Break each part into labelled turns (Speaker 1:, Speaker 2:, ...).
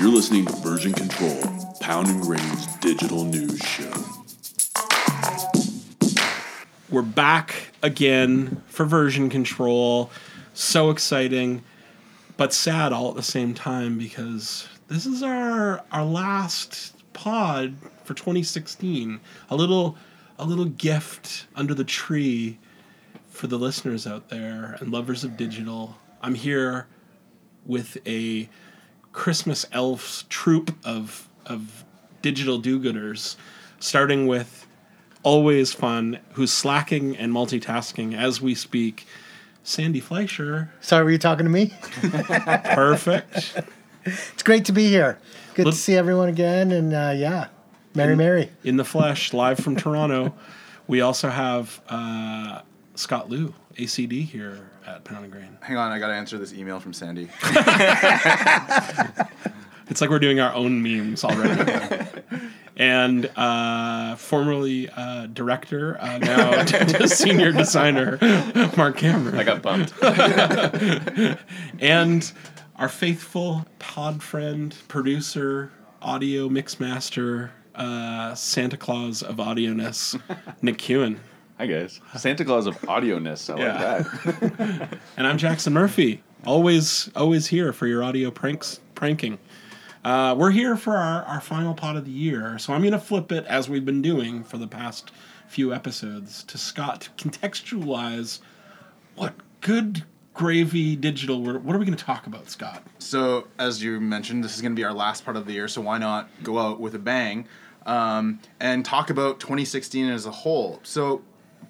Speaker 1: You're listening to Version Control, Pound and Grain's digital news show.
Speaker 2: We're back again for version control. So exciting, but sad all at the same time because this is our our last pod for 2016. A little a little gift under the tree for the listeners out there and lovers of digital. I'm here with a Christmas elves troop of of digital do-gooders, starting with always fun, who's slacking and multitasking as we speak. Sandy Fleischer,
Speaker 3: Sorry, were you talking to me?
Speaker 2: perfect.
Speaker 3: It's great to be here. Good
Speaker 2: Look-
Speaker 3: to see everyone again, and uh, yeah, Merry Mary.
Speaker 2: in the flesh, live from Toronto. We also have uh, Scott Liu, ACD here at Pound and Grain.
Speaker 4: Hang on, I gotta answer this email from Sandy.
Speaker 2: It's like we're doing our own memes already. and uh, formerly uh, director, uh, now senior designer, Mark Cameron.
Speaker 5: I got bumped.
Speaker 2: and our faithful pod friend, producer, audio mix master, uh, Santa Claus of audioness, Nick Kewen.
Speaker 6: Hi guys. Santa Claus of audio-ness. I
Speaker 2: Yeah.
Speaker 6: like that.
Speaker 2: And I'm Jackson Murphy, always always here for your audio pranks pranking. Uh, we're here for our, our final pot of the year, so I'm going to flip it as we've been doing for the past few episodes to Scott to contextualize what good gravy digital. What are we going to talk about, Scott?
Speaker 4: So, as you mentioned, this is gonna be our last part of the year, so why not go out with a bang um, and talk about 2016 as a whole? So,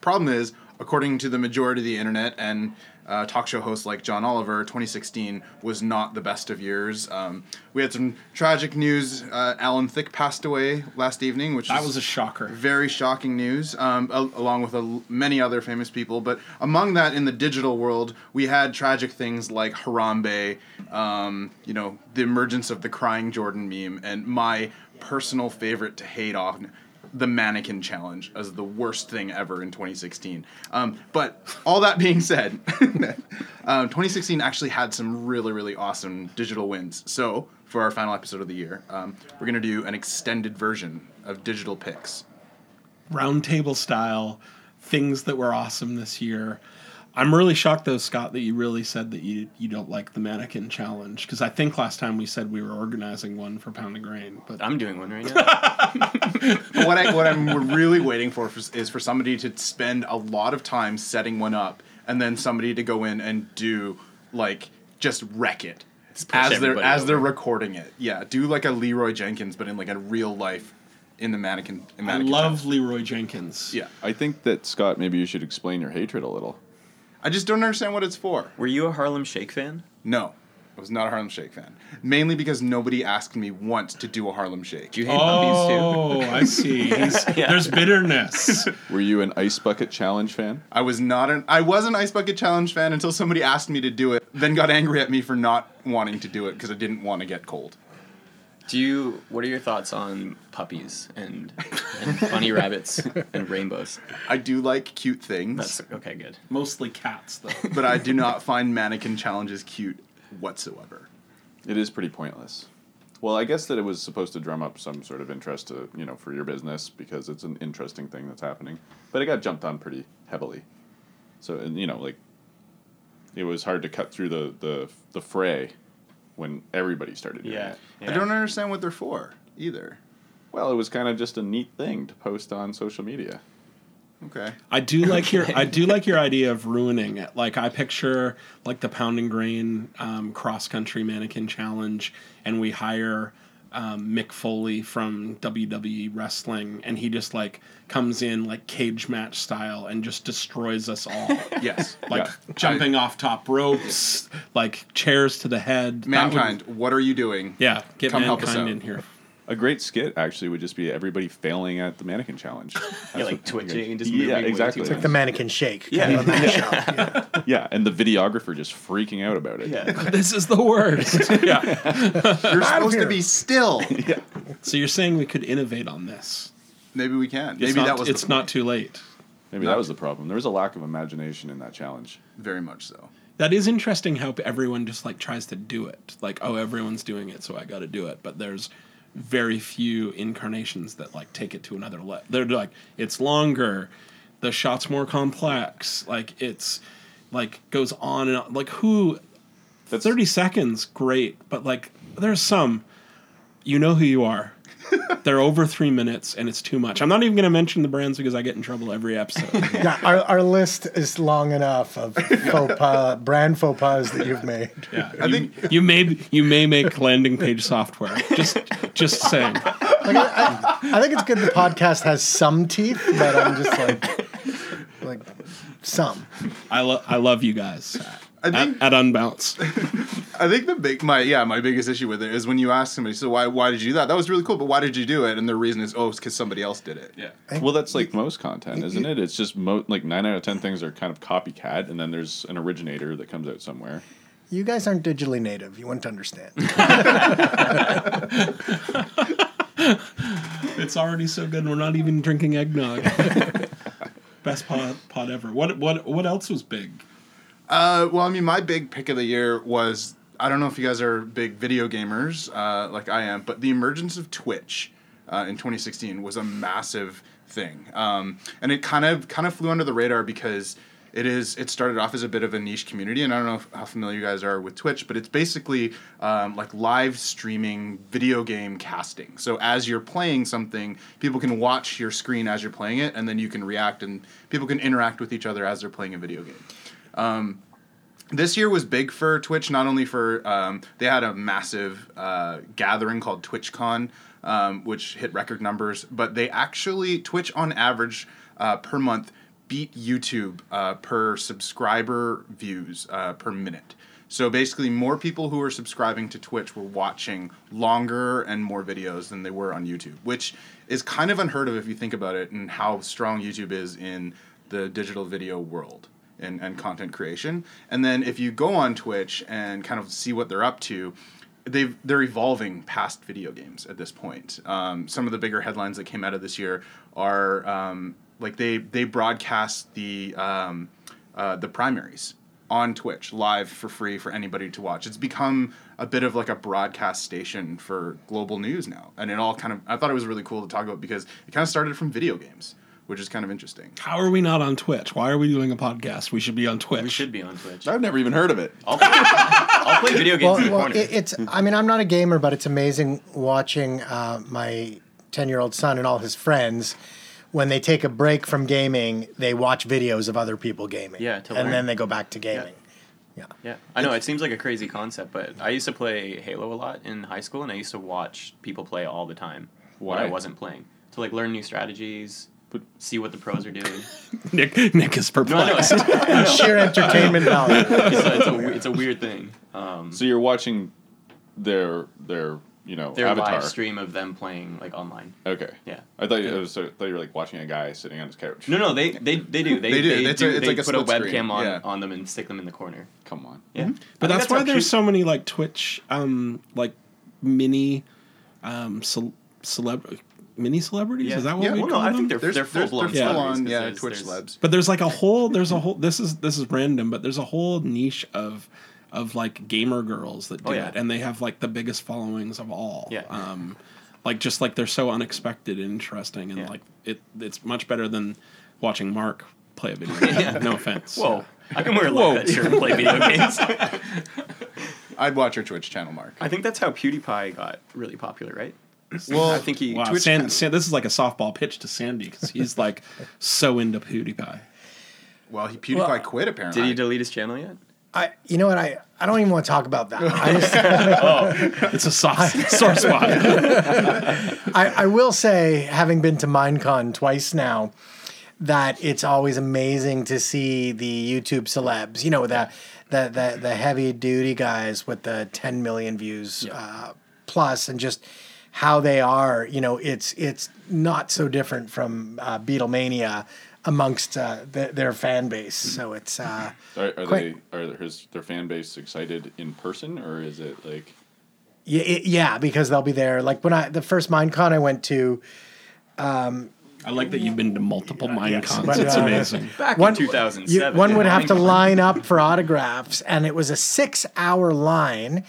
Speaker 4: problem is, according to the majority of the internet and uh, talk show hosts like John Oliver, 2016 was not the best of years. Um, we had some tragic news. Uh, Alan Thicke passed away last evening, which
Speaker 2: That was a shocker.
Speaker 4: very shocking news, um, al- along with a, many other famous people. But among that, in the digital world, we had tragic things like Harambe, um, you know, the emergence of the crying Jordan meme, and my personal favorite to hate on. The mannequin challenge as the worst thing ever in 2016. Um, but all that being said, um, 2016 actually had some really, really awesome digital wins. So, for our final episode of the year, um, we're going to do an extended version of digital picks.
Speaker 2: Roundtable style things that were awesome this year. I'm really shocked though, Scott, that you really said that you you don't like the mannequin challenge because I think last time we said we were organizing one for Pound and Grain, but
Speaker 5: I'm doing one right now.
Speaker 4: But what I what I'm really waiting for is for somebody to spend a lot of time setting one up, and then somebody to go in and do like just wreck it as they're
Speaker 5: everybody
Speaker 4: as they're recording it. Yeah, do like a Leroy Jenkins, but in like a real life in the mannequin. In
Speaker 2: I love
Speaker 4: test.
Speaker 2: Leroy Jenkins.
Speaker 4: Yeah,
Speaker 6: I think that Scott, maybe you should explain your hatred a little.
Speaker 4: I just don't understand what it's for.
Speaker 5: Were you a Harlem Shake fan?
Speaker 4: No, I was not a Harlem Shake fan. Mainly because nobody asked me once to do a Harlem Shake.
Speaker 5: Do you hate puppies too?
Speaker 2: Oh, I see.
Speaker 5: Yeah.
Speaker 2: There's bitterness.
Speaker 6: Were you an Ice Bucket Challenge fan?
Speaker 4: I was not an I was an Ice Bucket Challenge fan until somebody asked me to do it, then got angry at me for not wanting to do it because I didn't want to get cold.
Speaker 5: Do you? What are your thoughts on puppies and, and bunny rabbits and rainbows?
Speaker 4: I do like cute things,
Speaker 5: That's okay. Good.
Speaker 2: Mostly cats, though.
Speaker 4: but I do not find mannequin challenges cute whatsoever.
Speaker 6: It is pretty pointless. Well, I guess that it was supposed to drum up some sort of interest to, you know, for your business because it's an interesting thing that's happening. But it got jumped on pretty heavily. So, and, you know, like it was hard to cut through the the the fray when everybody started doing
Speaker 5: Yeah.
Speaker 6: it.
Speaker 5: yeah.
Speaker 4: I don't understand what they're for either.
Speaker 6: Well, it was kind of just a neat thing to post on social media.
Speaker 4: Okay.
Speaker 2: I do like your I do like your idea of ruining it. Like I picture like the pound and grain um, cross country mannequin challenge, and we hire um, Mick Foley from WWE wrestling, and he just like comes in like cage match style and just destroys us all.
Speaker 4: Yes.
Speaker 2: Like
Speaker 6: Yeah.
Speaker 2: jumping off top ropes, like chairs to the head. That would-
Speaker 4: Mankind, what are you doing?
Speaker 2: yeah, get
Speaker 4: Come help us
Speaker 2: mankind
Speaker 4: out.
Speaker 2: in here.
Speaker 6: A great skit actually would just be everybody failing at the mannequin challenge.
Speaker 5: Yeah,
Speaker 6: That's
Speaker 5: like twitching and just
Speaker 6: Yeah,
Speaker 5: moving way too
Speaker 6: exactly.
Speaker 5: fast.
Speaker 3: The mannequin shake.
Speaker 5: Yeah.
Speaker 3: Kind of a mashup.
Speaker 6: Yeah, and the videographer just freaking out about it.
Speaker 5: Yeah.
Speaker 2: This is the worst. yeah.
Speaker 4: You're supposed to be still. yeah.
Speaker 2: So you're saying we could innovate on this?
Speaker 4: Maybe we can.
Speaker 2: It's
Speaker 4: Maybe
Speaker 2: not,
Speaker 4: that was.
Speaker 2: It's
Speaker 4: the
Speaker 2: not too late.
Speaker 6: Maybe that was the problem. There was a lack of imagination in that challenge.
Speaker 4: very much so.
Speaker 2: that is interesting how everyone just like tries to do it. Like, oh, everyone's doing it, so I got to do it. But there's very few incarnations that like take it to another level. They're like, it's longer, the shot's more complex. Like it's like goes on and on. Like who
Speaker 6: That's
Speaker 2: 30 seconds, great. But like, there's some, you know who you are. They're over three minutes and it's too much. I'm not even going to mention the brands because I get in trouble every episode.
Speaker 3: Yeah, our, our list is long enough of faux pas, brand faux pas that you've made.
Speaker 2: Yeah,
Speaker 4: I
Speaker 2: you,
Speaker 4: think-
Speaker 2: you may you may make landing page software. Just just saying.
Speaker 3: Like, I, I, I think it's good the podcast has some teeth, but I'm just like, like some.
Speaker 2: I love I love you guys
Speaker 4: I
Speaker 2: at,
Speaker 4: think
Speaker 2: at Unbounce.
Speaker 4: I think the big my yeah my biggest issue with it is when you ask somebody so why why did you do that that was really cool but why did you do it and the reason is oh it's because somebody else did it
Speaker 2: Yeah.
Speaker 6: well, that's like most content, isn't it? It's just mo- like nine out of ten things are kind of copycat, and then there's an originator that comes out somewhere.
Speaker 3: You guys aren't digitally native. You wouldn't understand.
Speaker 2: It's already so good. We're not even drinking eggnog. Best pod, pod ever. What what what else was big?
Speaker 4: Uh, well, I mean, my big pick of the year was I don't know if you guys are big video gamers uh, like I am, but the emergence of Twitch uh, in 2016 was a massive thing, um, and it kind of kind of flew under the radar because it is it started off as a bit of a niche community, and I don't know if, how familiar you guys are with Twitch, but it's basically um, like live streaming video game casting. So as you're playing something, people can watch your screen as you're playing it, and then you can react, and people can interact with each other as they're playing a video game this year was big for Twitch. Not only for um, they had a massive uh, gathering called TwitchCon, um, which hit record numbers, but they actually Twitch on average uh, per month beat YouTube uh, per subscriber views uh, per minute. So basically, more people who were subscribing to Twitch were watching longer and more videos than they were on YouTube, which is kind of unheard of if you think about it and how strong YouTube is in the digital video world and, and content creation. And then if you go on Twitch and kind of see what they're up to, they've they're evolving past video games at this point. Um, some of the bigger headlines that came out of this year are um, like they they broadcast the um, uh, the primaries on Twitch live for free for anybody to watch. It's become a bit of like a broadcast station for global news now, and it all kind of I thought it was really cool to talk about because it kind of started from video games, which is kind of interesting.
Speaker 2: How are we not on Twitch? Why are we doing a podcast? We should be on Twitch.
Speaker 5: We should be on Twitch.
Speaker 6: I've never even heard of it.
Speaker 5: I'll play, I'll play video games
Speaker 3: Well,
Speaker 5: in the
Speaker 3: well
Speaker 5: corner.
Speaker 3: it, it's. I mean, I'm not a gamer, but it's amazing watching uh, my ten year old son and all his friends. When they take a break from gaming, they watch videos of other people gaming.
Speaker 5: Yeah, to
Speaker 3: and
Speaker 5: learn.
Speaker 3: then they go back to gaming. Yeah.
Speaker 5: Yeah, I know it seems like a crazy concept, but I used to play Halo a lot in high school, and I used to watch people play all the time when
Speaker 6: Why?
Speaker 5: I wasn't playing to like learn new strategies, see what the pros are doing.
Speaker 2: Nick Nick is
Speaker 5: No, I know
Speaker 2: perplexed.
Speaker 5: it's,
Speaker 3: Sheer entertainment value.
Speaker 5: it's, a, it's, a, it's a weird thing. Um,
Speaker 6: So you're watching their their you know
Speaker 5: their
Speaker 6: avatar.
Speaker 5: live stream of them playing like online.
Speaker 6: Okay.
Speaker 5: Yeah.
Speaker 6: I thought you, I was, I thought you were like watching a guy sitting on his couch.
Speaker 5: No, no, they they, they do. They,
Speaker 4: They do.
Speaker 5: They,
Speaker 4: It's a- it's
Speaker 5: they
Speaker 4: like a
Speaker 5: put a
Speaker 4: split
Speaker 5: webcam
Speaker 4: screen.
Speaker 5: on,
Speaker 4: Yeah.
Speaker 5: on them and stick them in the corner.
Speaker 6: Come on.
Speaker 5: Yeah,
Speaker 2: But
Speaker 5: I think
Speaker 2: that's why there's so many like Twitch, um, like mini, um, cel- celeb, mini celebrities.
Speaker 5: Yeah.
Speaker 2: Is that what
Speaker 4: Yeah,
Speaker 2: we
Speaker 5: Well, no,
Speaker 2: call
Speaker 5: I think they're
Speaker 4: There's
Speaker 5: they're full blown
Speaker 4: there's full
Speaker 2: celebrities,
Speaker 4: on
Speaker 5: 'cause
Speaker 4: yeah Twitch
Speaker 5: there's-
Speaker 4: celebs.
Speaker 2: But there's like a whole there's a whole this is this is random, but there's a whole niche of of like gamer girls that do
Speaker 5: Oh, yeah.
Speaker 2: it, and they have like the biggest followings of all.
Speaker 5: Yeah.
Speaker 2: Um, like just like they're so unexpected and interesting, and
Speaker 5: Yeah.
Speaker 2: like it it's much better than watching Mark play a video game.
Speaker 5: Yeah.
Speaker 2: No offense.
Speaker 5: Whoa, I can wear a
Speaker 2: Whoa.
Speaker 5: like that shirt and play video games.
Speaker 4: I'd watch your Twitch channel, Mark.
Speaker 5: I think that's how PewDiePie got really popular, right?
Speaker 4: Well,
Speaker 5: I think he
Speaker 2: Wow,
Speaker 4: Twitch
Speaker 2: San, San, this is like a softball pitch to Sandy because he's like so into PewDiePie.
Speaker 4: Well, he PewDiePie
Speaker 3: Well,
Speaker 4: quit apparently.
Speaker 5: did he delete his channel yet?
Speaker 3: I, you know what? I, I don't even want to talk about that. I just,
Speaker 2: It's a soft sore spot.
Speaker 3: I, I will say, having been to Minecon twice now, that it's always amazing to see the YouTube celebs. You know, the the the, the heavy duty guys with the 10 million views uh, plus, and just how they are. You know, it's it's not so different from uh, Beatlemania amongst uh, th- their fan base. So it's uh,
Speaker 6: Are, are
Speaker 3: Quite-
Speaker 6: they are his their fan base excited in person or is it like
Speaker 3: Yeah, it, yeah, because they'll be there. Like when I the first Minecon I went to, um,
Speaker 2: I like that you've been to multiple mine
Speaker 3: yes.
Speaker 2: cons. It's
Speaker 3: uh,
Speaker 2: amazing.
Speaker 5: Back
Speaker 3: One-
Speaker 5: in 2007.
Speaker 3: You, one would have to line up for autographs, and it was a six-hour line,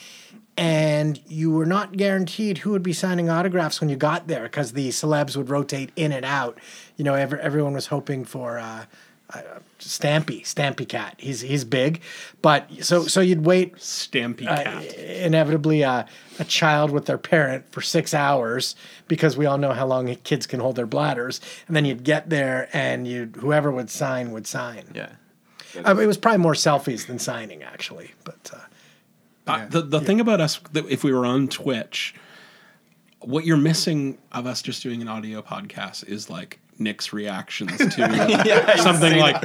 Speaker 3: and you were not guaranteed who would be signing autographs when you got there because the celebs would rotate in and out. You know, every, everyone was hoping for uh, uh, Stampy, Stampy Cat. He's he's big, but so so you'd wait
Speaker 2: Stampy
Speaker 3: uh,
Speaker 2: cat.
Speaker 3: inevitably uh, a child with their parent for six hours because we all know how long kids can hold their bladders, and then you'd get there and you whoever would sign would sign.
Speaker 5: Yeah.
Speaker 3: I mean, it was probably more selfies than signing, actually. But uh,
Speaker 2: Uh, the the thing about us, that if we were on Twitch, what you're missing of us just doing an audio podcast is like Nick's reactions to something like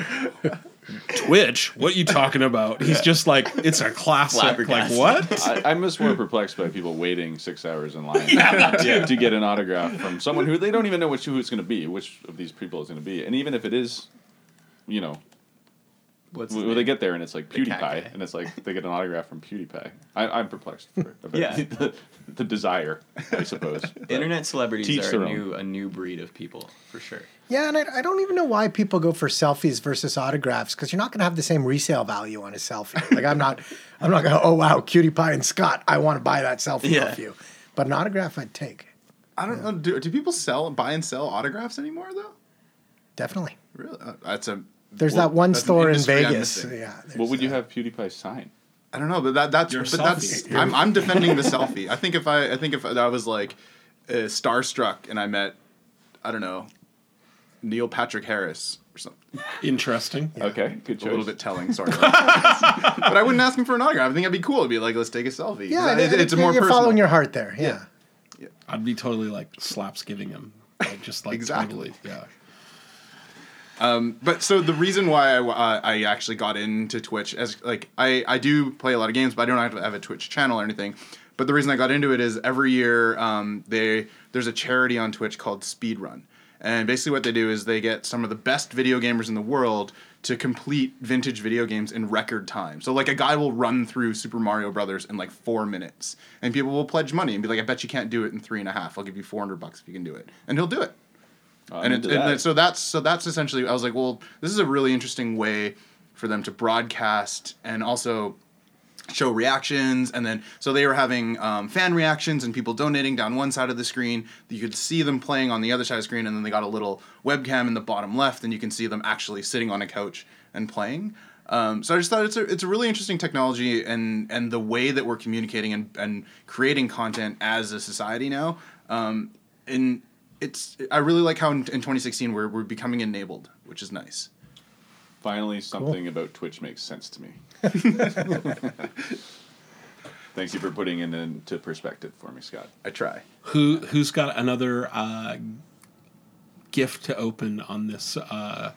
Speaker 2: Twitch. What you talking about? He's just like it's a classic. Like what?
Speaker 6: I, I'm just more perplexed by people waiting six hours in line to get an autograph from someone who they don't even know which who it's going to be, which of these people is going to be, and even if it is, you know,
Speaker 5: What's
Speaker 6: when
Speaker 5: the
Speaker 6: they get there and it's like
Speaker 5: The
Speaker 6: PewDiePie, and it's like they get an autograph from PewDiePie. I, I'm perplexed for about
Speaker 5: Yeah.
Speaker 6: the, the desire, I suppose.
Speaker 5: Internet celebrities are
Speaker 6: their
Speaker 5: a
Speaker 6: own.
Speaker 5: new a new breed of people for sure.
Speaker 3: yeah, and I, I don't even know why people go for selfies versus autographs because you're not going to have the same resale value on a selfie. Like I'm not, I'm not going. to Oh wow, Cutie Pie and Scott, I want to buy that selfie
Speaker 5: Yeah.
Speaker 3: off you. But an autograph, I'd take
Speaker 4: I don't know. Do, do people sell, buy and sell autographs anymore though?
Speaker 3: definitely.
Speaker 4: Really? Uh, that's a.
Speaker 3: There's
Speaker 4: well,
Speaker 3: that one store in Vegas. Yeah.
Speaker 6: what
Speaker 3: there's,
Speaker 6: would you
Speaker 3: uh,
Speaker 6: have PewDiePie sign?
Speaker 4: I don't know, but that that's
Speaker 2: Your
Speaker 4: but that's. I'm, I'm defending the selfie. I think if I I think if I was like uh, starstruck and I met I don't know Neil Patrick Harris or something.
Speaker 2: Interesting.
Speaker 6: Okay, good choice.
Speaker 4: A little bit telling, sorry. but I wouldn't ask him for an autograph. I think it'd be cool. It'd be like, let's take a selfie.
Speaker 3: Yeah,
Speaker 4: it's,
Speaker 3: it-
Speaker 4: it's a
Speaker 3: it-
Speaker 4: more
Speaker 3: you're
Speaker 4: personal.
Speaker 3: following your heart there. Yeah.
Speaker 2: I'd be totally like slaps giving him. Like just like
Speaker 4: Exactly.
Speaker 2: totally. Yeah.
Speaker 4: But so the reason why I, uh, I actually got into Twitch as like I, I do play a lot of games, but I don't have to have a Twitch channel or anything. But the reason I got into it is every year um, they there's a charity on Twitch called Speedrun, and basically what they do is they get some of the best video gamers in the world to complete vintage video games in record time. So like a guy will run through Super Mario Brothers in like four minutes, and people will pledge money and be like, I bet you can't do it in three and a half. I'll give you four hundred bucks if you can do it, and he'll do it
Speaker 6: Oh,
Speaker 4: and, it, and
Speaker 6: that.
Speaker 4: so that's so that's essentially I was like, well, this is a really interesting way for them to broadcast and also show reactions. And then so they were having um, fan reactions and people donating down one side of the screen. You could see them playing on the other side of the screen and then they got a little webcam in the bottom left and you can see them actually sitting on a couch and playing. Um, so I just thought it's a, it's a really interesting technology and and the way that we're communicating and, and creating content as a society now. Um, and it's I really like how in, in 2016 we're, we're becoming enabled which is nice
Speaker 6: Finally, something about Twitch makes sense to me. Thanks you for putting it into perspective for me, Scott.
Speaker 4: I try
Speaker 2: Who who's got another uh, gift to open on this uh,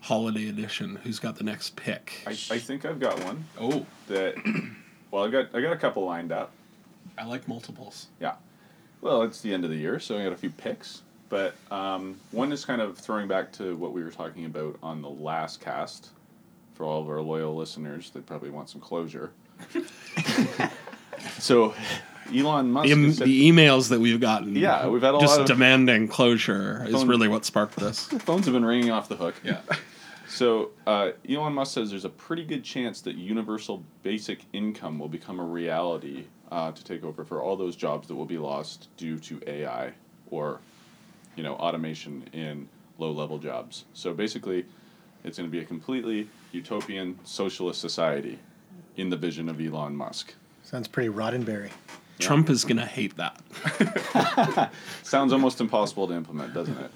Speaker 2: holiday edition? Who's got the next pick?
Speaker 6: I, I think I've got one
Speaker 2: oh,
Speaker 6: that. Well, I got I got a couple lined up.
Speaker 2: I like multiples.
Speaker 6: Yeah. Well, it's the end of the year, so I got a few picks. But um, one is kind of throwing back to what we were talking about on the last cast. For all of our loyal listeners, they probably want some closure. so, Elon Musk.
Speaker 2: The, em-
Speaker 6: said-
Speaker 2: the emails that we've gotten.
Speaker 6: Yeah, we've had a
Speaker 2: just
Speaker 6: lot of-
Speaker 2: demanding closure is really what sparked this.
Speaker 6: phones have been ringing off the hook.
Speaker 2: Yeah.
Speaker 6: So uh, Elon Musk says there's a pretty good chance that universal basic income will become a reality uh, to take over for all those jobs that will be lost due to AI or, you know, automation in low-level jobs. So basically, it's going to be a completely utopian socialist society in the vision of Elon Musk.
Speaker 3: Sounds pretty Roddenberry.
Speaker 2: Trump is gonna hate that.
Speaker 6: Sounds almost impossible to implement, doesn't it?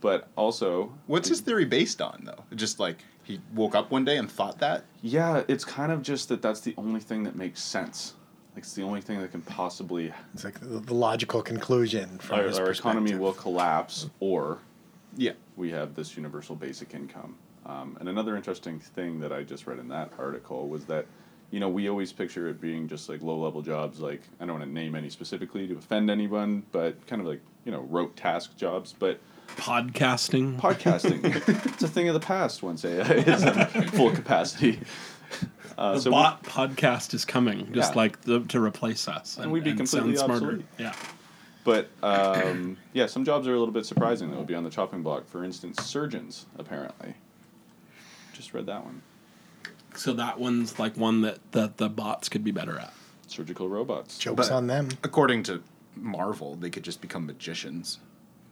Speaker 6: But also,
Speaker 4: what's his theory based on though just like he woke up one day and thought that
Speaker 6: yeah, it's kind of just that that's the only thing that makes sense. Like, it's the only thing that can possibly
Speaker 3: It's like the, the logical conclusion from
Speaker 6: our,
Speaker 3: his
Speaker 6: our economy will collapse or
Speaker 4: yeah
Speaker 6: we have this universal basic income. Um, and another interesting thing that I just read in that article was that, you know, we always picture it being just like low level jobs, like, I don't want to name any specifically to offend anyone, but kind of like, you know, rote task jobs. But
Speaker 2: Podcasting.
Speaker 6: podcasting, it's a thing of the past once AI is at full capacity. Uh,
Speaker 2: the
Speaker 6: so we-
Speaker 2: bot podcast is coming, just
Speaker 6: Yeah.
Speaker 2: like the, to replace us,
Speaker 6: And we'd be completely
Speaker 2: sound smarter.
Speaker 6: obsolete.
Speaker 2: Yeah.
Speaker 6: But um, yeah, some jobs are a little bit surprising that would be on the chopping block. For instance, surgeons apparently. Just read that one.
Speaker 2: So that one's like one that, that the bots could be better at.
Speaker 6: Surgical robots.
Speaker 3: Jokes
Speaker 4: But-
Speaker 3: on them.
Speaker 4: According to Marvel, they could just become magicians.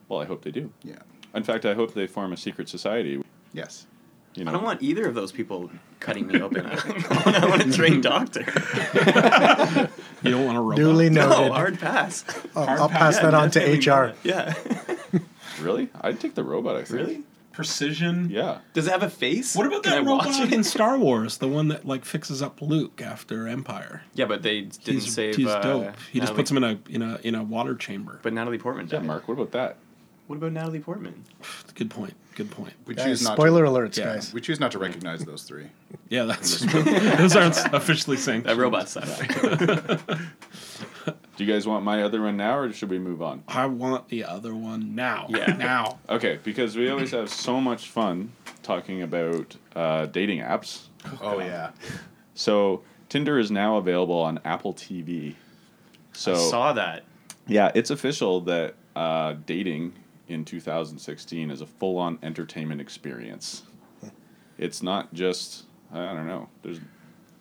Speaker 6: Well, I hope they do.
Speaker 4: Yeah.
Speaker 6: In fact, I hope they form a secret society.
Speaker 4: Yes.
Speaker 6: You know,
Speaker 5: I don't want either of those people cutting me open. I want a trained doctor.
Speaker 2: You don't want a robot.
Speaker 3: Duly
Speaker 5: No,
Speaker 3: noted.
Speaker 5: hard pass.
Speaker 3: I'll,
Speaker 2: hard
Speaker 3: I'll pass
Speaker 5: Yeah,
Speaker 3: that on to HR.
Speaker 5: Yeah.
Speaker 6: really. I'd take the robot. I think.
Speaker 5: Really?
Speaker 2: Precision.
Speaker 6: Yeah.
Speaker 5: Does it have a face?
Speaker 2: What about
Speaker 5: Can
Speaker 2: that
Speaker 5: I
Speaker 2: robot
Speaker 5: it?
Speaker 2: in Star Wars? The one that like fixes up Luke after Empire.
Speaker 5: Yeah, but they didn't
Speaker 2: he's,
Speaker 5: save.
Speaker 2: he's
Speaker 5: uh,
Speaker 2: dope. He just puts him in a in a in a water chamber.
Speaker 5: But Natalie Portman.
Speaker 6: Yeah. Mark. What about that?
Speaker 5: What about Natalie Portman?
Speaker 2: Good point. Good point.
Speaker 4: We
Speaker 3: Guys,
Speaker 4: choose not
Speaker 3: spoiler
Speaker 4: to,
Speaker 3: alerts,
Speaker 2: Yeah.
Speaker 3: guys.
Speaker 4: We choose not to recognize those three.
Speaker 2: Yeah, that's those aren't officially saying
Speaker 5: That robot sci-fi.
Speaker 6: Do you guys want my other one now, or should we move on?
Speaker 2: I want the other one now.
Speaker 5: Yeah.
Speaker 2: now.
Speaker 6: Okay, because we always have so much fun talking about uh, dating apps.
Speaker 4: Oh yeah.
Speaker 6: So Tinder is now available on Apple TV. So
Speaker 5: I saw that.
Speaker 6: yeah, it's official that uh, dating in 2016 is a full-on entertainment experience. It's not just I don't know. There's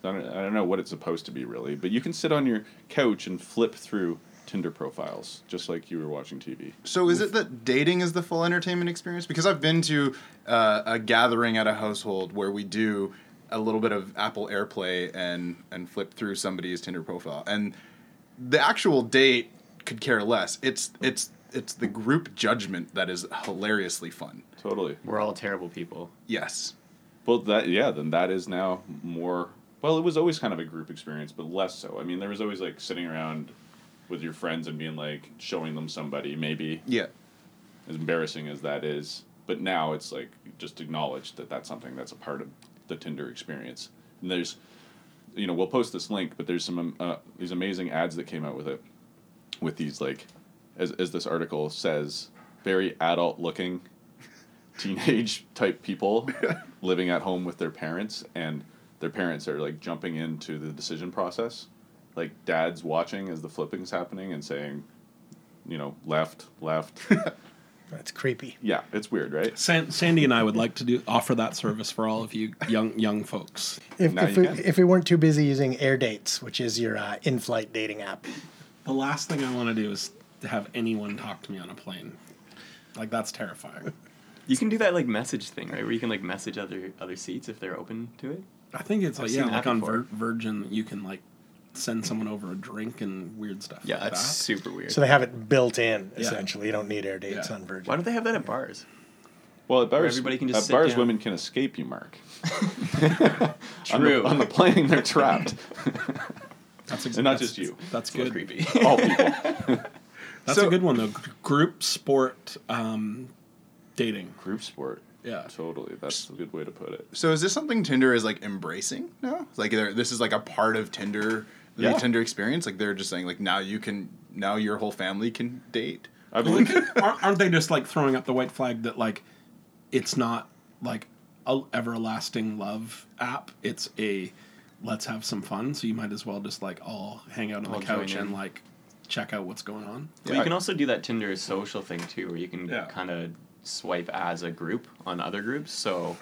Speaker 6: I don't, I don't know what it's supposed to be really, but you can sit on your couch and flip through Tinder profiles just like you were watching TV.
Speaker 4: So is it that dating is the full entertainment experience? Because I've been to uh, a gathering at a household where we do a little bit of Apple AirPlay and and flip through somebody's Tinder profile, and the actual date could care less. It's it's it's the group judgment that is hilariously fun.
Speaker 6: Totally.
Speaker 5: We're all terrible people.
Speaker 4: Yes.
Speaker 6: Well, that yeah, then that is now more. Well, it was always kind of a group experience, but less so. I mean, there was always like sitting around with your friends and being like showing them somebody, maybe
Speaker 4: Yeah.
Speaker 6: as embarrassing as that is. But now it's like just acknowledge that that's something that's a part of the Tinder experience. And there's, you know, we'll post this link, but there's some um, uh, these amazing ads that came out with it, with these like, as as this article says, very adult looking, teenage type people living at home with their parents, and their parents are like jumping into the decision process, like dad's watching as the flipping's happening and saying, you know, left, left.
Speaker 3: That's creepy.
Speaker 6: Yeah, it's weird, right?
Speaker 2: San- Sandy and I would like to do offer that service for all of you young young folks.
Speaker 3: If,
Speaker 6: Now
Speaker 3: if,
Speaker 6: you
Speaker 3: we,
Speaker 6: can.
Speaker 3: if we weren't too busy using Air Dates, which is your uh, in-flight dating app,
Speaker 2: The last thing I want to do is to have anyone talk to me on a plane. Like that's terrifying.
Speaker 5: You can do that like message thing, right? Where you can like message other other seats if they're open to it.
Speaker 2: I think it's like
Speaker 5: I've
Speaker 2: yeah, like on. Vir- Virgin, you can like send someone over a drink and weird stuff.
Speaker 5: Yeah,
Speaker 2: like
Speaker 5: that's
Speaker 2: that.
Speaker 5: super weird.
Speaker 3: so they have it built in.
Speaker 2: Yeah.
Speaker 3: Essentially, you don't need Air Dates
Speaker 2: Yeah.
Speaker 3: on Virgin.
Speaker 5: Why don't they have that at bars?
Speaker 6: Well, at bars,
Speaker 5: everybody can just
Speaker 6: at
Speaker 5: sit
Speaker 6: bars,
Speaker 5: down.
Speaker 6: women can escape you, Mark. On
Speaker 5: True.
Speaker 6: the, on the plane, they're trapped.
Speaker 2: That's ex-
Speaker 6: And not
Speaker 2: that's-
Speaker 6: just you.
Speaker 2: That's
Speaker 5: A little
Speaker 2: good.
Speaker 5: creepy.
Speaker 6: All people.
Speaker 2: That's
Speaker 4: So-
Speaker 2: a good one though. G- Group sport um, dating.
Speaker 6: Group sport.
Speaker 2: Yeah.
Speaker 6: Totally. That's a good way to put it.
Speaker 4: So is this something Tinder is like embracing now? Like this is like a part of Tinder, the
Speaker 6: Yeah.
Speaker 4: Tinder experience. Like they're just saying like now you can now your whole family can date.
Speaker 6: I believe.
Speaker 2: aren't, aren't they just like throwing up the white flag that like it's not like a everlasting love app? It's a let's have some fun. So you might as well just like all hang out on
Speaker 5: All
Speaker 2: the couch and like check out what's going on.
Speaker 5: Well, you can also do that Tinder social thing too, where you can
Speaker 2: Yeah.
Speaker 5: kind of swipe as a group on other groups. So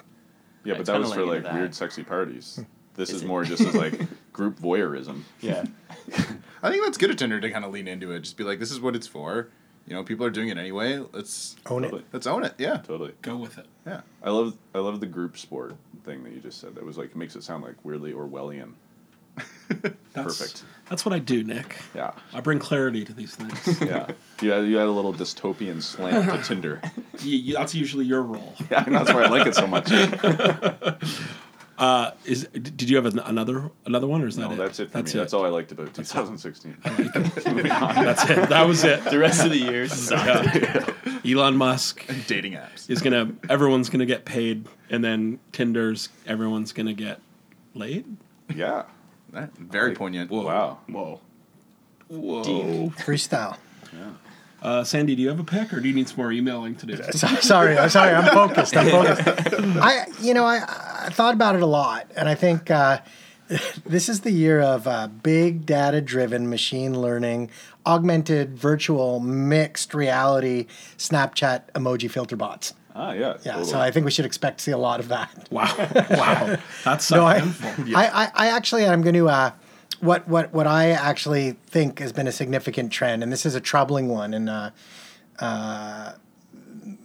Speaker 6: Yeah,
Speaker 5: I
Speaker 6: but that
Speaker 5: kinda
Speaker 6: was for
Speaker 5: like
Speaker 6: like
Speaker 5: that.
Speaker 6: weird, sexy parties. Hmm. This
Speaker 5: Is
Speaker 6: is
Speaker 5: it?
Speaker 6: more just as like group voyeurism.
Speaker 5: yeah,
Speaker 4: I think that's good of Tinder to kind of lean into it. Just be like, this is what it's for. You know, people are doing it anyway. Let's
Speaker 3: Own
Speaker 6: Totally.
Speaker 3: it.
Speaker 4: let's own it. Yeah,
Speaker 6: Totally.
Speaker 2: Go with it.
Speaker 4: yeah.
Speaker 6: I love I love the group sport thing that you just said. That was like makes it sound like weirdly Orwellian.
Speaker 2: That's,
Speaker 6: Perfect.
Speaker 2: That's what I do, Nick.
Speaker 6: Yeah.
Speaker 2: I bring clarity to these things.
Speaker 6: Yeah. You had, you had a little dystopian slant to Tinder.
Speaker 2: you, you, that's usually your role.
Speaker 6: Yeah, and that's why I like it so much.
Speaker 2: Uh, is did you have an, another another one or is that
Speaker 6: No,
Speaker 2: it?
Speaker 6: that's it for
Speaker 2: That's
Speaker 6: me.
Speaker 2: it.
Speaker 6: That's all I liked about 2016.
Speaker 2: That's it. That was it.
Speaker 5: the rest of the year sucked.
Speaker 2: Yeah. Elon Musk
Speaker 4: Dating apps.
Speaker 2: is gonna. Everyone's gonna get paid, and then Tinder's. Everyone's gonna get laid.
Speaker 6: Yeah.
Speaker 4: That- very poignant.
Speaker 6: Wow.
Speaker 5: Whoa.
Speaker 2: Whoa.
Speaker 3: Freestyle.
Speaker 2: Uh, Sandy, do you have a pick, or do you need some more emailing to do?
Speaker 3: Sorry, I'm sorry. I'm focused. I'm focused. I, you know, I, I thought about it a lot, and I think uh, This is the year of uh, big data driven machine learning, augmented virtual mixed reality Snapchat emoji filter bots.
Speaker 6: Ah, yeah.
Speaker 3: Yeah,
Speaker 6: totally.
Speaker 3: so I think we should expect to see a lot of that.
Speaker 2: Wow, wow, that's so
Speaker 3: No, I,
Speaker 2: painful.
Speaker 3: I, I, actually am going to uh, what what what I actually think has been a significant trend, and this is a troubling one, and uh, uh,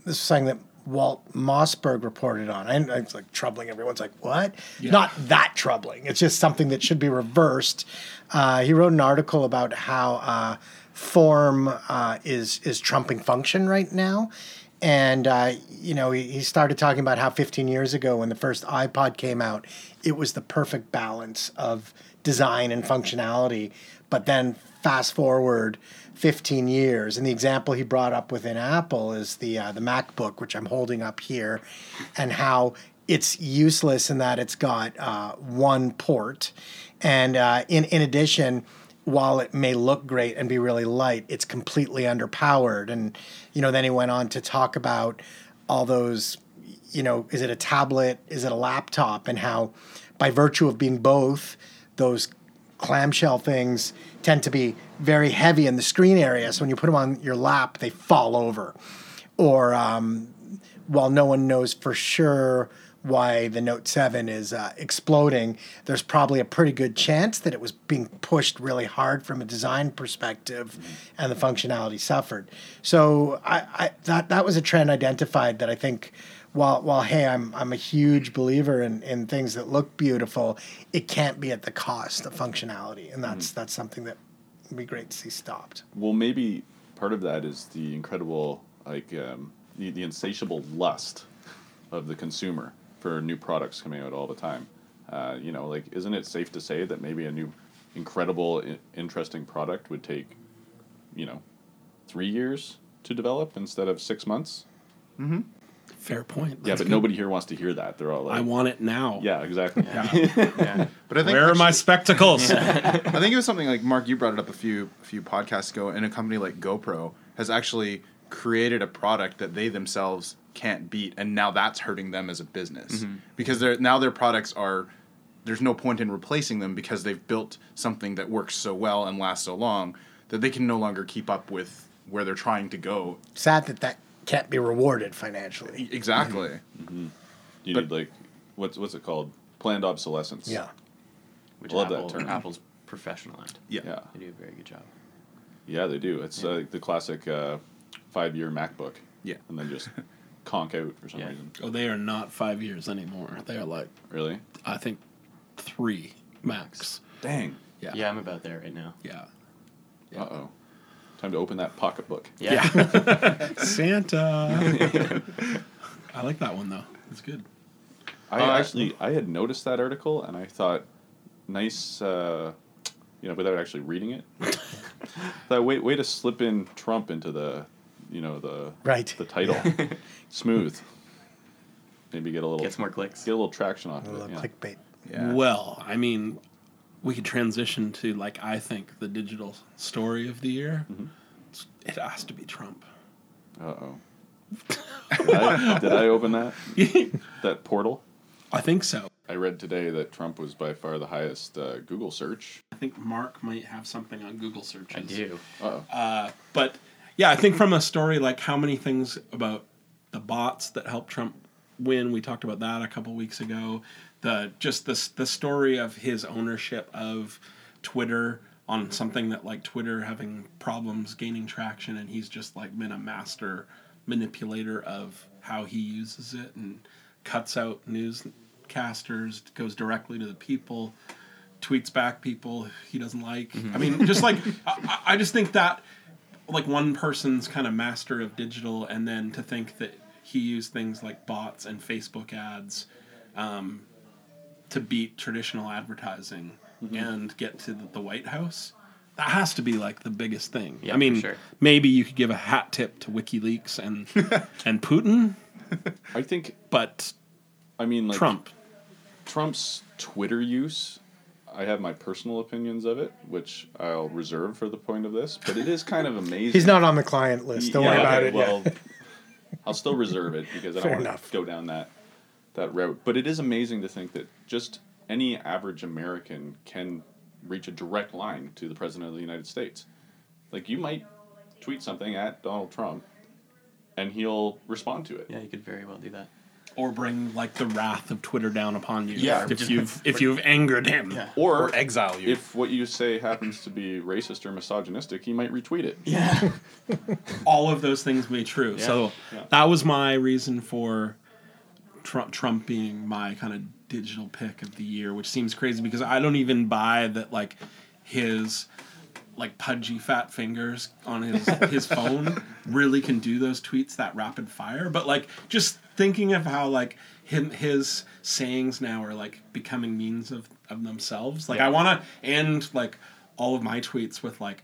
Speaker 3: this is something that Walt Mossberg reported on. And it's like troubling. Everyone's like, "What?" Not that troubling. It's just something that should be reversed. Uh, he wrote an article about how uh, form uh, is is trumping function right now. And uh, you know, he, he started talking about how 15 years ago, when the first iPod came out, it was the perfect balance of design and functionality. But then fast forward 15 years, and the example he brought up within Apple is the uh, the MacBook, which I'm holding up here, and how it's useless in that it's got uh, one port, and uh, in in addition while it may look great and be really light, it's completely underpowered. And, you know, then he went on to talk about all those, you know, is it a tablet? Is it a laptop? And how, by virtue of being both, those clamshell things tend to be very heavy in the screen area. So when you put them on your lap, they fall over. Or, um, while no one knows for sure why the Note 7 is uh, exploding, there's probably a pretty good chance that it was being pushed really hard from a design perspective and the functionality suffered. So I, I, that, that was a trend identified that I think while, while hey, I'm, I'm a huge believer in, in things that look beautiful, it can't be at the cost of functionality. And that's, that's something that would be great to see stopped.
Speaker 6: Well, maybe part of that is the incredible, like, um, the, the insatiable lust of the consumer for new products coming out all the time. Uh, you know, like, isn't it safe to say that maybe a new, incredible, I- interesting product would take, you know, three years to develop instead of six months?
Speaker 2: Fair point.
Speaker 6: yeah, but
Speaker 2: good.
Speaker 6: nobody here wants to hear that. They're all like,
Speaker 2: I want it now.
Speaker 6: yeah, exactly.
Speaker 5: Yeah.
Speaker 4: But I think
Speaker 2: Where are my spectacles?
Speaker 4: I think it was something like Mark. You brought it up a few a few podcasts ago, and a company like GoPro has actually created a product that they themselves can't beat, and now that's hurting them as a business because they're now their products are. There's no point in replacing them because they've built something that works so well and lasts so long that they can no longer keep up with where they're trying to go.
Speaker 3: Sad that that can't be rewarded financially.
Speaker 4: Exactly.
Speaker 6: You
Speaker 4: But-
Speaker 6: need, like, what's, what's it called? Planned obsolescence.
Speaker 3: Yeah.
Speaker 5: Which
Speaker 6: Love that term.
Speaker 5: Apple's professional at.
Speaker 4: Yeah.
Speaker 6: Yeah.
Speaker 5: They do a very good job.
Speaker 6: Yeah, they do. It's uh, the classic uh, five-year MacBook.
Speaker 4: Yeah.
Speaker 6: and then just conk out for some
Speaker 5: Yeah.
Speaker 6: reason.
Speaker 2: oh, they are not five years anymore. They are like,
Speaker 6: Really?
Speaker 2: I think, three max.
Speaker 6: Dang.
Speaker 2: Yeah.
Speaker 5: Yeah, I'm about there right now.
Speaker 2: Yeah.
Speaker 6: Uh oh. Time to open that pocketbook.
Speaker 5: Yeah.
Speaker 2: Santa. I like that one though. It's good.
Speaker 6: I
Speaker 4: Uh,
Speaker 6: actually I had noticed that article and I thought, nice. Uh, you know, without actually reading it, that way way to slip in Trump into the, you know the
Speaker 3: Right.
Speaker 6: the title, smooth. Maybe get a little
Speaker 5: Gets more clicks.
Speaker 6: get a little traction off
Speaker 3: A
Speaker 6: of
Speaker 3: little
Speaker 6: it. Yeah.
Speaker 3: clickbait.
Speaker 4: Yeah.
Speaker 2: Well, I mean, we could transition to like I think the digital story of the year. It's- It has to be Trump.
Speaker 6: Uh oh. did, I, did I open that that portal?
Speaker 2: I think so.
Speaker 6: I read today that Trump was by far the highest uh, Google search.
Speaker 2: I think Mark might have something on Google searches.
Speaker 5: I do.
Speaker 6: Uh oh.
Speaker 2: Uh, but yeah, I think from a story like how many things about the bots that helped Trump win. We talked about that a couple weeks ago. The just this the story of his ownership of Twitter on something that like Twitter having problems gaining traction, and he's just like been a master manipulator of how he uses it and cuts out newscasters, goes directly to the people tweets back people he doesn't like. Mm-hmm. I mean, just like I, I just think that like one person's kind of master of digital, and then to think that he used things like bots and Facebook ads um, to beat traditional advertising and get to the, the White House. That has to be like the biggest thing.
Speaker 5: Yeah,
Speaker 2: I mean,
Speaker 5: sure.
Speaker 2: maybe you could give a hat tip to WikiLeaks and and Putin,
Speaker 6: I think.
Speaker 2: but
Speaker 6: I mean, like
Speaker 2: Trump.
Speaker 6: Trump's Twitter use. I have my personal opinions of it, which I'll reserve for the point of this. But it is kind of amazing.
Speaker 3: He's not on the client list. Don't worry about
Speaker 6: okay,
Speaker 3: it.
Speaker 6: Well,
Speaker 3: yeah.
Speaker 6: I'll still reserve it because I don't want
Speaker 3: enough.
Speaker 6: to go down that that route. But it is amazing to think that just any average American can reach a direct line to the president of the United States. Like you might tweet something at Donald Trump, and he'll respond to it.
Speaker 5: Yeah, you could very well do that.
Speaker 2: Or bring like the wrath of Twitter down upon you.
Speaker 5: Yeah.
Speaker 2: if you've if you've angered him.
Speaker 5: Yeah.
Speaker 6: Or,
Speaker 7: Or exile you.
Speaker 6: if what you say happens to be racist or misogynistic, he might retweet it.
Speaker 5: Yeah.
Speaker 2: all of those things be true. So
Speaker 6: Yeah.
Speaker 2: that was my reason for Trump, Trump being my kind of digital pick of the year, which seems crazy because I don't even buy that like his like pudgy fat fingers on his his phone really can do those tweets that rapid fire. But like just thinking of how like him his sayings now are like becoming means of, of themselves. Like I wanna end like all of my tweets with like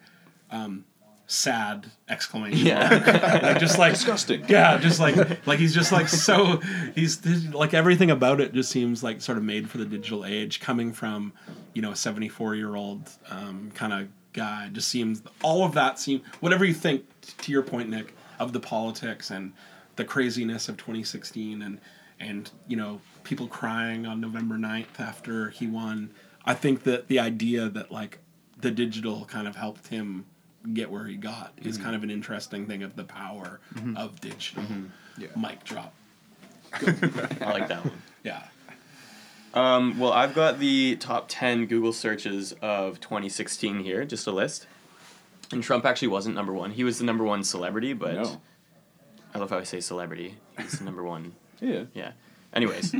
Speaker 2: um sad exclamation
Speaker 5: Yeah.
Speaker 2: like just like
Speaker 6: Disgusting.
Speaker 2: yeah just like like he's just like so he's like everything about it just seems like sort of made for the digital age coming from you know a 74 year old um, kind of guy just seems all of that seem whatever you think to your point nick of the politics and the craziness of 2016 and and you know people crying on november 9th after he won i think that the idea that like the digital kind of helped him get where he got is mm-hmm. kind of an interesting thing of the power mm-hmm. of digital. Mm-hmm.
Speaker 4: Yeah.
Speaker 2: mic drop.
Speaker 5: I like that one.
Speaker 2: yeah
Speaker 5: Um, well, I've got the top 10 Google searches of 2016 here, just a list. And Trump actually wasn't number one. He was the number one celebrity, but
Speaker 6: No.
Speaker 5: I love how I say celebrity. He's the number one.
Speaker 6: Yeah.
Speaker 5: Yeah. Anyways, so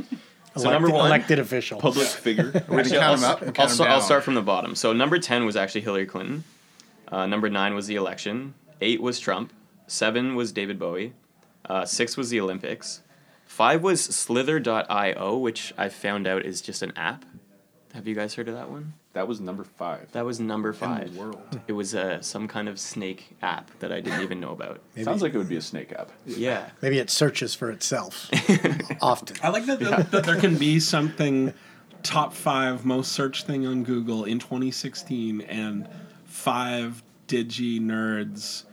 Speaker 3: Elected,
Speaker 5: number one,
Speaker 3: elected official.
Speaker 5: public
Speaker 6: Figure.
Speaker 4: We
Speaker 5: Actually,
Speaker 4: count
Speaker 5: I'll,
Speaker 4: him up.
Speaker 5: I'll,
Speaker 4: count him
Speaker 5: sta- I'll start from the bottom. So number 10 was actually Hillary Clinton. Uh, number 9 was the election. 8 was Trump. 7 was David Bowie. Uh, 6 was the Olympics. 5 was Slither.io, which I found out is just an app. Have you guys heard of that one?
Speaker 6: That was number five.
Speaker 5: That was number
Speaker 4: In
Speaker 5: 5.
Speaker 4: the world.
Speaker 5: It was uh, some kind of snake app that I didn't even know about.
Speaker 3: Maybe,
Speaker 6: Sounds like it would be a snake app.
Speaker 5: Yeah.
Speaker 3: maybe it searches for itself often.
Speaker 2: i like that, that, that there can be something top five most searched thing on google in 2016 and five digi nerds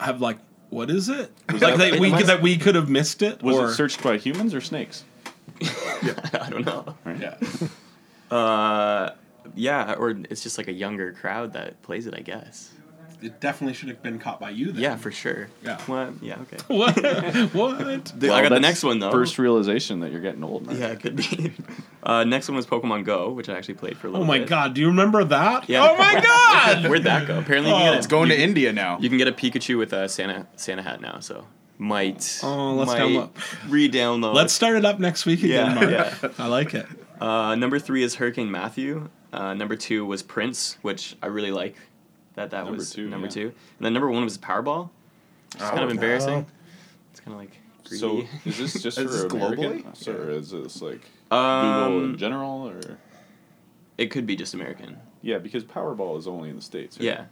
Speaker 2: have like what is it like
Speaker 6: that-
Speaker 2: that we
Speaker 5: Am
Speaker 2: could, that we could have missed it
Speaker 6: Was
Speaker 2: or
Speaker 6: it searched by humans or snakes? yeah.
Speaker 5: I don't know.
Speaker 2: yeah
Speaker 5: Uh, yeah, or it's just like a younger crowd that plays it, I guess.
Speaker 2: It definitely should have been caught by you then
Speaker 5: Yeah, for sure.
Speaker 2: Yeah.
Speaker 5: What? Yeah, okay.
Speaker 2: what what
Speaker 5: I got the next one though.
Speaker 6: First realization that you're getting old. Mark.
Speaker 5: Yeah, it could be. Uh, next one was Pokemon Go, which I actually played for a little. Bit.
Speaker 2: Oh my
Speaker 5: bit.
Speaker 2: god do you remember that
Speaker 5: Yeah.
Speaker 2: oh my god
Speaker 5: Where'd that go? Apparently,
Speaker 2: Oh.
Speaker 5: get
Speaker 4: It's going
Speaker 5: you,
Speaker 4: to India now.
Speaker 5: you can get a Pikachu with a Santa Santa hat now. So might.
Speaker 2: Oh, let's
Speaker 5: might
Speaker 2: download.
Speaker 5: Re-download.
Speaker 2: let's start it up next week again
Speaker 5: Yeah,
Speaker 2: Mark. i like it
Speaker 5: Uh, number three is Hurricane Matthew. Uh, number two was Prince, which I really like. That that
Speaker 6: Number
Speaker 5: was
Speaker 6: two,
Speaker 5: number
Speaker 6: yeah.
Speaker 5: two, and then number one was Powerball. It's kind of
Speaker 3: no.
Speaker 5: embarrassing. It's kind of like greedy.
Speaker 6: So is this just
Speaker 4: Is
Speaker 6: for
Speaker 4: this
Speaker 6: American?
Speaker 4: globally?
Speaker 6: Or is this like Google in
Speaker 5: um,
Speaker 6: general? Or
Speaker 5: it could be just American.
Speaker 6: yeah, because Powerball is only in the states. right?
Speaker 5: Yeah,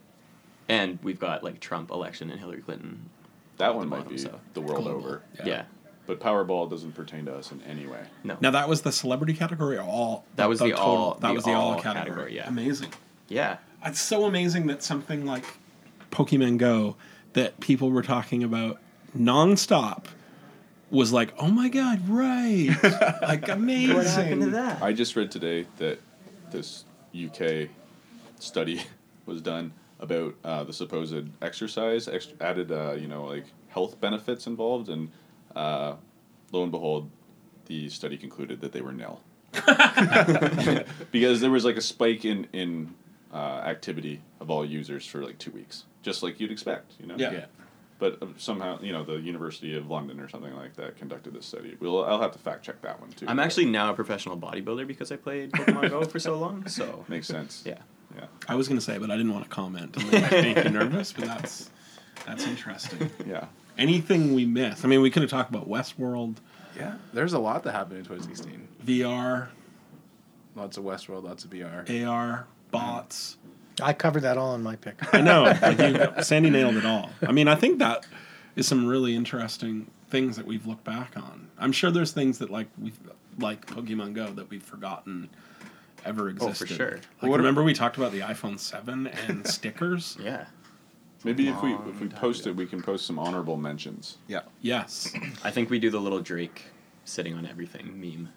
Speaker 5: and we've got like Trump election and Hillary Clinton.
Speaker 6: that
Speaker 5: at
Speaker 6: one
Speaker 5: the
Speaker 6: might
Speaker 5: bottom,
Speaker 6: be
Speaker 5: so.
Speaker 6: the world
Speaker 2: Global.
Speaker 6: over.
Speaker 5: Yeah,
Speaker 6: But Powerball doesn't pertain to us in any way.
Speaker 5: no,
Speaker 2: now that was the celebrity category or all
Speaker 5: That was the all-
Speaker 2: that
Speaker 5: the
Speaker 2: was the all,
Speaker 5: all
Speaker 2: category.
Speaker 5: category, yeah.
Speaker 2: amazing
Speaker 5: yeah,
Speaker 2: It's so amazing that something like Pokemon Go that people were talking about nonstop was like, oh my god, right, like amazing.
Speaker 5: What happened to that?
Speaker 6: I just read today that this UK study was done about uh, the supposed exercise ex- added, uh, you know, like health benefits involved, and uh, lo and behold, the study concluded that they were nil. because there was like a spike in in uh, activity of all users for like two weeks, just like you'd expect, you know.
Speaker 2: Yeah.
Speaker 6: But uh, somehow, you know, the University of London or something like that conducted this study. We'll, I'll have to fact check that one too.
Speaker 5: I'm actually now a professional bodybuilder because I played Pokemon Go for so long. So
Speaker 6: makes sense.
Speaker 5: yeah,
Speaker 6: Yeah.
Speaker 2: I was gonna say, but I didn't want to comment. and make you nervous, but that's that's interesting.
Speaker 6: Yeah.
Speaker 2: Anything we miss? I mean, we could have talked about Westworld,
Speaker 4: Yeah, there's a lot that happened in 2016.
Speaker 2: VR,
Speaker 4: Lots of Westworld, lots of VR.
Speaker 2: AR, bots.
Speaker 3: I covered that all in my pick.
Speaker 2: I know. Like you, Sandy nailed it all. I mean, I think that is some really interesting things that we've looked back on. I'm sure there's things that like we like Pokemon Go that we've forgotten ever existed.
Speaker 5: Oh, for
Speaker 2: existed.
Speaker 5: sure.
Speaker 2: Like
Speaker 4: What-
Speaker 2: remember we talked about the iPhone 7 and stickers?
Speaker 5: yeah.
Speaker 6: Maybe if we if we post it, we can post some honorable mentions.
Speaker 4: Yeah.
Speaker 2: Yes.
Speaker 5: I think we do the little Drake sitting on everything meme.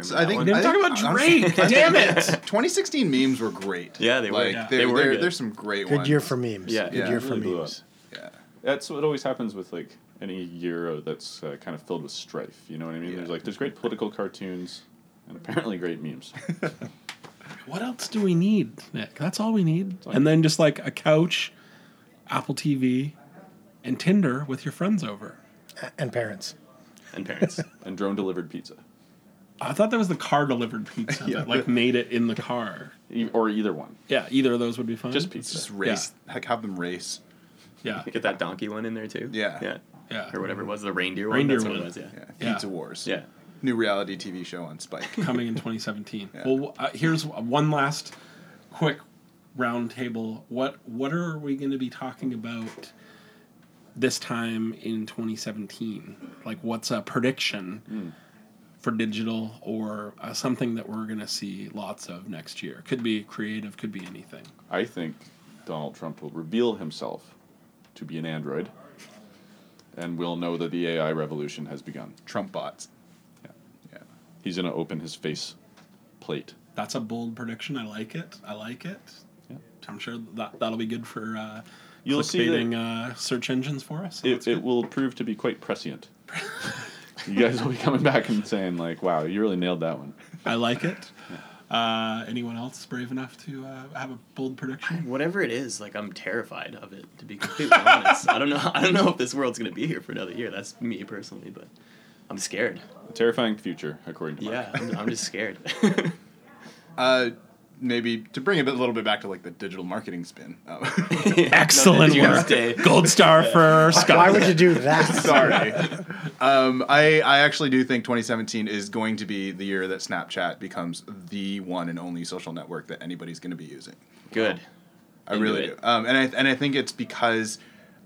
Speaker 5: Remember
Speaker 4: I think
Speaker 5: one?
Speaker 2: We didn't
Speaker 4: I
Speaker 2: talk
Speaker 4: think-
Speaker 2: about Drake. Damn it.
Speaker 4: 2016 memes were great.
Speaker 5: Yeah, they were.
Speaker 4: Like,
Speaker 5: Yeah.
Speaker 4: There,
Speaker 5: They were good.
Speaker 4: There's some great
Speaker 3: Good
Speaker 4: ones.
Speaker 3: year for memes.
Speaker 5: Yeah.
Speaker 3: Good
Speaker 4: Yeah,
Speaker 3: year
Speaker 6: it
Speaker 3: for
Speaker 6: really
Speaker 3: memes.
Speaker 4: Yeah.
Speaker 6: That's what always happens with like any year that's uh, kind of filled with strife. You know what I mean?
Speaker 4: Yeah.
Speaker 6: There's like there's great political cartoons and apparently great memes.
Speaker 2: What else do we need, Nick? That's all we need.
Speaker 6: all
Speaker 2: And then just like a couch, Apple TV, and Tinder with your friends over.
Speaker 3: A- And parents.
Speaker 5: and parents.
Speaker 6: and drone delivered pizza,
Speaker 2: I thought that was the car delivered pizza
Speaker 4: Yeah.
Speaker 2: that like made it in the car.
Speaker 6: Or either one.
Speaker 2: Yeah, either of those would be fine.
Speaker 6: Just pizza.
Speaker 4: just race. Heck, have them race.
Speaker 2: Yeah,
Speaker 5: Get that donkey one in there too.
Speaker 4: Yeah.
Speaker 5: Yeah.
Speaker 2: yeah.
Speaker 5: Or whatever it was, the reindeer,
Speaker 2: Reindeer
Speaker 5: one. That's
Speaker 2: one.
Speaker 5: what it was.
Speaker 4: Yeah.
Speaker 5: Yeah.
Speaker 4: Pizza Wars.
Speaker 5: Yeah.
Speaker 4: New reality TV show on Spike.
Speaker 2: Coming in 2017.
Speaker 4: Yeah.
Speaker 2: Well, uh, here's one last quick roundtable. What what are we going to be talking about this time in 2017? Like, what's a prediction for digital or uh, something that we're going to see lots of next year? Could be creative, could be anything.
Speaker 6: I think Donald Trump will reveal himself to be an android, and we'll know that the AI revolution has begun.
Speaker 4: Trump bots.
Speaker 6: Yeah.
Speaker 4: Yeah.
Speaker 6: He's gonna open his face plate.
Speaker 2: That's a bold prediction. I like it. I like it.
Speaker 6: Yeah.
Speaker 2: I'm sure that that'll be good for uh,
Speaker 6: You'll see that-
Speaker 2: uh, search engines for us. so
Speaker 6: It, it will prove to be quite prescient. you guys will be coming back and saying like, "Wow, you really nailed that one."
Speaker 2: I like it. Uh, anyone else brave enough to uh, have a bold prediction?
Speaker 5: Whatever it is, like I'm terrified of it. To be completely honest, I don't know. I don't know if this world's gonna be here for another year. That's me personally, but I'm scared.
Speaker 6: A terrifying future, according to Mark.
Speaker 5: Yeah, I'm, I'm just scared.
Speaker 4: Uh, maybe to bring it a little bit back to like the digital marketing spin. Um,
Speaker 2: Excellent work.
Speaker 5: stay.
Speaker 2: Gold star for Scott.
Speaker 3: Why would you do that?
Speaker 4: Sorry. um, I, I actually do think 2017 is going to be the year that Snapchat becomes the one and only social network that anybody's going to be using.
Speaker 5: Good.
Speaker 4: I
Speaker 5: Into
Speaker 4: really
Speaker 5: it.
Speaker 4: do. Um, and I and I think it's because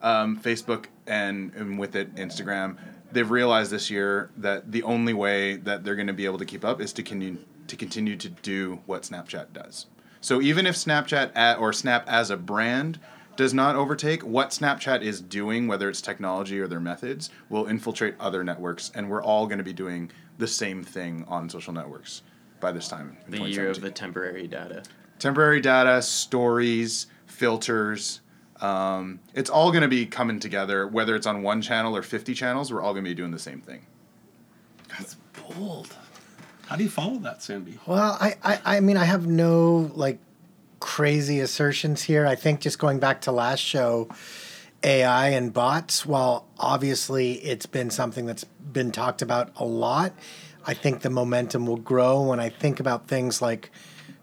Speaker 4: um, Facebook and, and with it Instagram, they've realized this year that the only way that they're going to be able to keep up is to continue to continue to do what Snapchat does. So even if Snapchat at, or Snap as a brand does not overtake what Snapchat is doing, whether it's technology or their methods, will infiltrate other networks, and we're all going to be doing the same thing on social networks by this time.
Speaker 5: The year of the temporary data.
Speaker 4: temporary data, stories, filters. Um, it's all going to be coming together, whether it's on one channel or 50 channels, we're all going to be doing the same thing.
Speaker 2: That's bold. How do you follow that, Sandy?
Speaker 3: Well, I, I, I mean, I have no like crazy assertions here. I think just going back to last show, AI and bots, while obviously it's been something that's been talked about a lot, I think the momentum will grow when I think about things like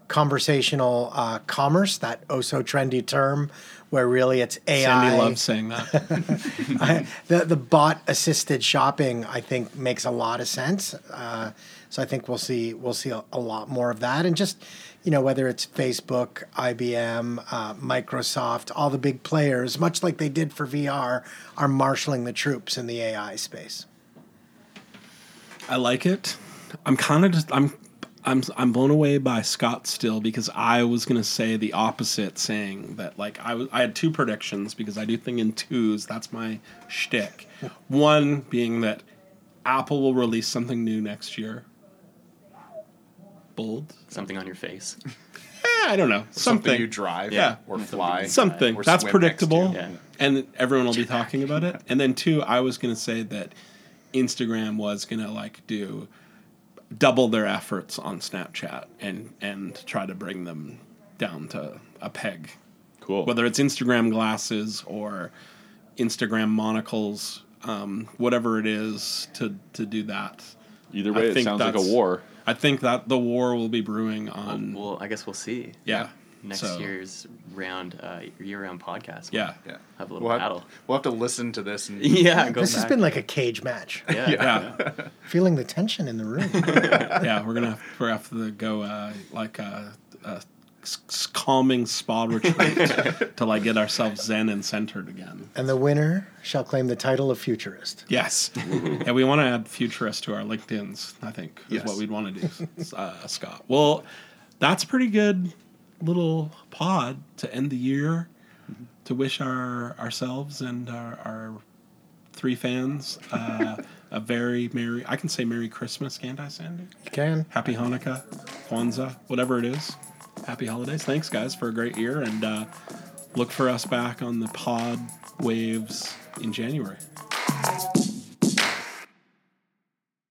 Speaker 3: conversational uh, commerce, that oh so trendy term, where really it's AI.
Speaker 2: Sandy loves saying that.
Speaker 3: I, the the bot assisted shopping I think makes a lot of sense. Uh, so I think we'll see we'll see a, a lot more of that, and just you know whether it's Facebook, IBM, uh, Microsoft, all the big players, much like they did for VR, are marshaling the troops in the AI space.
Speaker 2: I like it. I'm kind of just I'm I'm I'm blown away by Scott still because I was gonna say the opposite, saying that like I was I had two predictions because I do think in twos. That's my shtick. One being that Apple will release something new next year. Bold.
Speaker 5: Something on your face.
Speaker 2: Eh, I don't know.
Speaker 4: Something, you drive
Speaker 2: Yeah.
Speaker 4: or fly.
Speaker 2: something
Speaker 4: Or
Speaker 2: that's
Speaker 4: swim next to.
Speaker 2: predictable
Speaker 5: Yeah.
Speaker 2: and everyone will be talking about it and then two i was going to say that instagram was going to like do double their efforts on snapchat and and try to bring them down to a peg
Speaker 6: Cool.
Speaker 2: whether it's instagram glasses or instagram monocles um, whatever it is to to do that
Speaker 6: Either
Speaker 2: I
Speaker 6: way, it
Speaker 2: think
Speaker 6: sounds like a
Speaker 2: that's-
Speaker 6: war.
Speaker 2: I think that the war will be brewing on
Speaker 5: Well, I guess we'll see.
Speaker 2: yeah
Speaker 5: Next
Speaker 2: So,
Speaker 5: year's round, uh, year-round podcast.
Speaker 2: yeah
Speaker 4: Yeah.
Speaker 5: Have a little
Speaker 4: we'll have,
Speaker 5: battle.
Speaker 4: We'll have to listen to this. And,
Speaker 5: Yeah, go
Speaker 3: this has been like a cage match.
Speaker 5: Yeah,
Speaker 2: yeah
Speaker 3: Feeling the tension in the room.
Speaker 2: yeah, we're gonna have, we're gonna have to go uh, like a, a s- s- calming spa retreat to like get ourselves zen and centered again.
Speaker 3: and the winner shall claim the title of futurist.
Speaker 2: Yes, and we want to add futurist to our LinkedIn's. I think is
Speaker 4: Yes.
Speaker 2: what we'd want to do, uh, Scott. Well, that's a pretty good little pod to end the year. To wish our ourselves and our, our three fans uh, a very merry. I can say Merry Christmas, can't I, Sandy?
Speaker 3: You can.
Speaker 2: Happy Hanukkah, Kwanzaa, whatever it is happy holidays. Thanks, guys, for a great year, and uh, look for us back on the pod waves in January.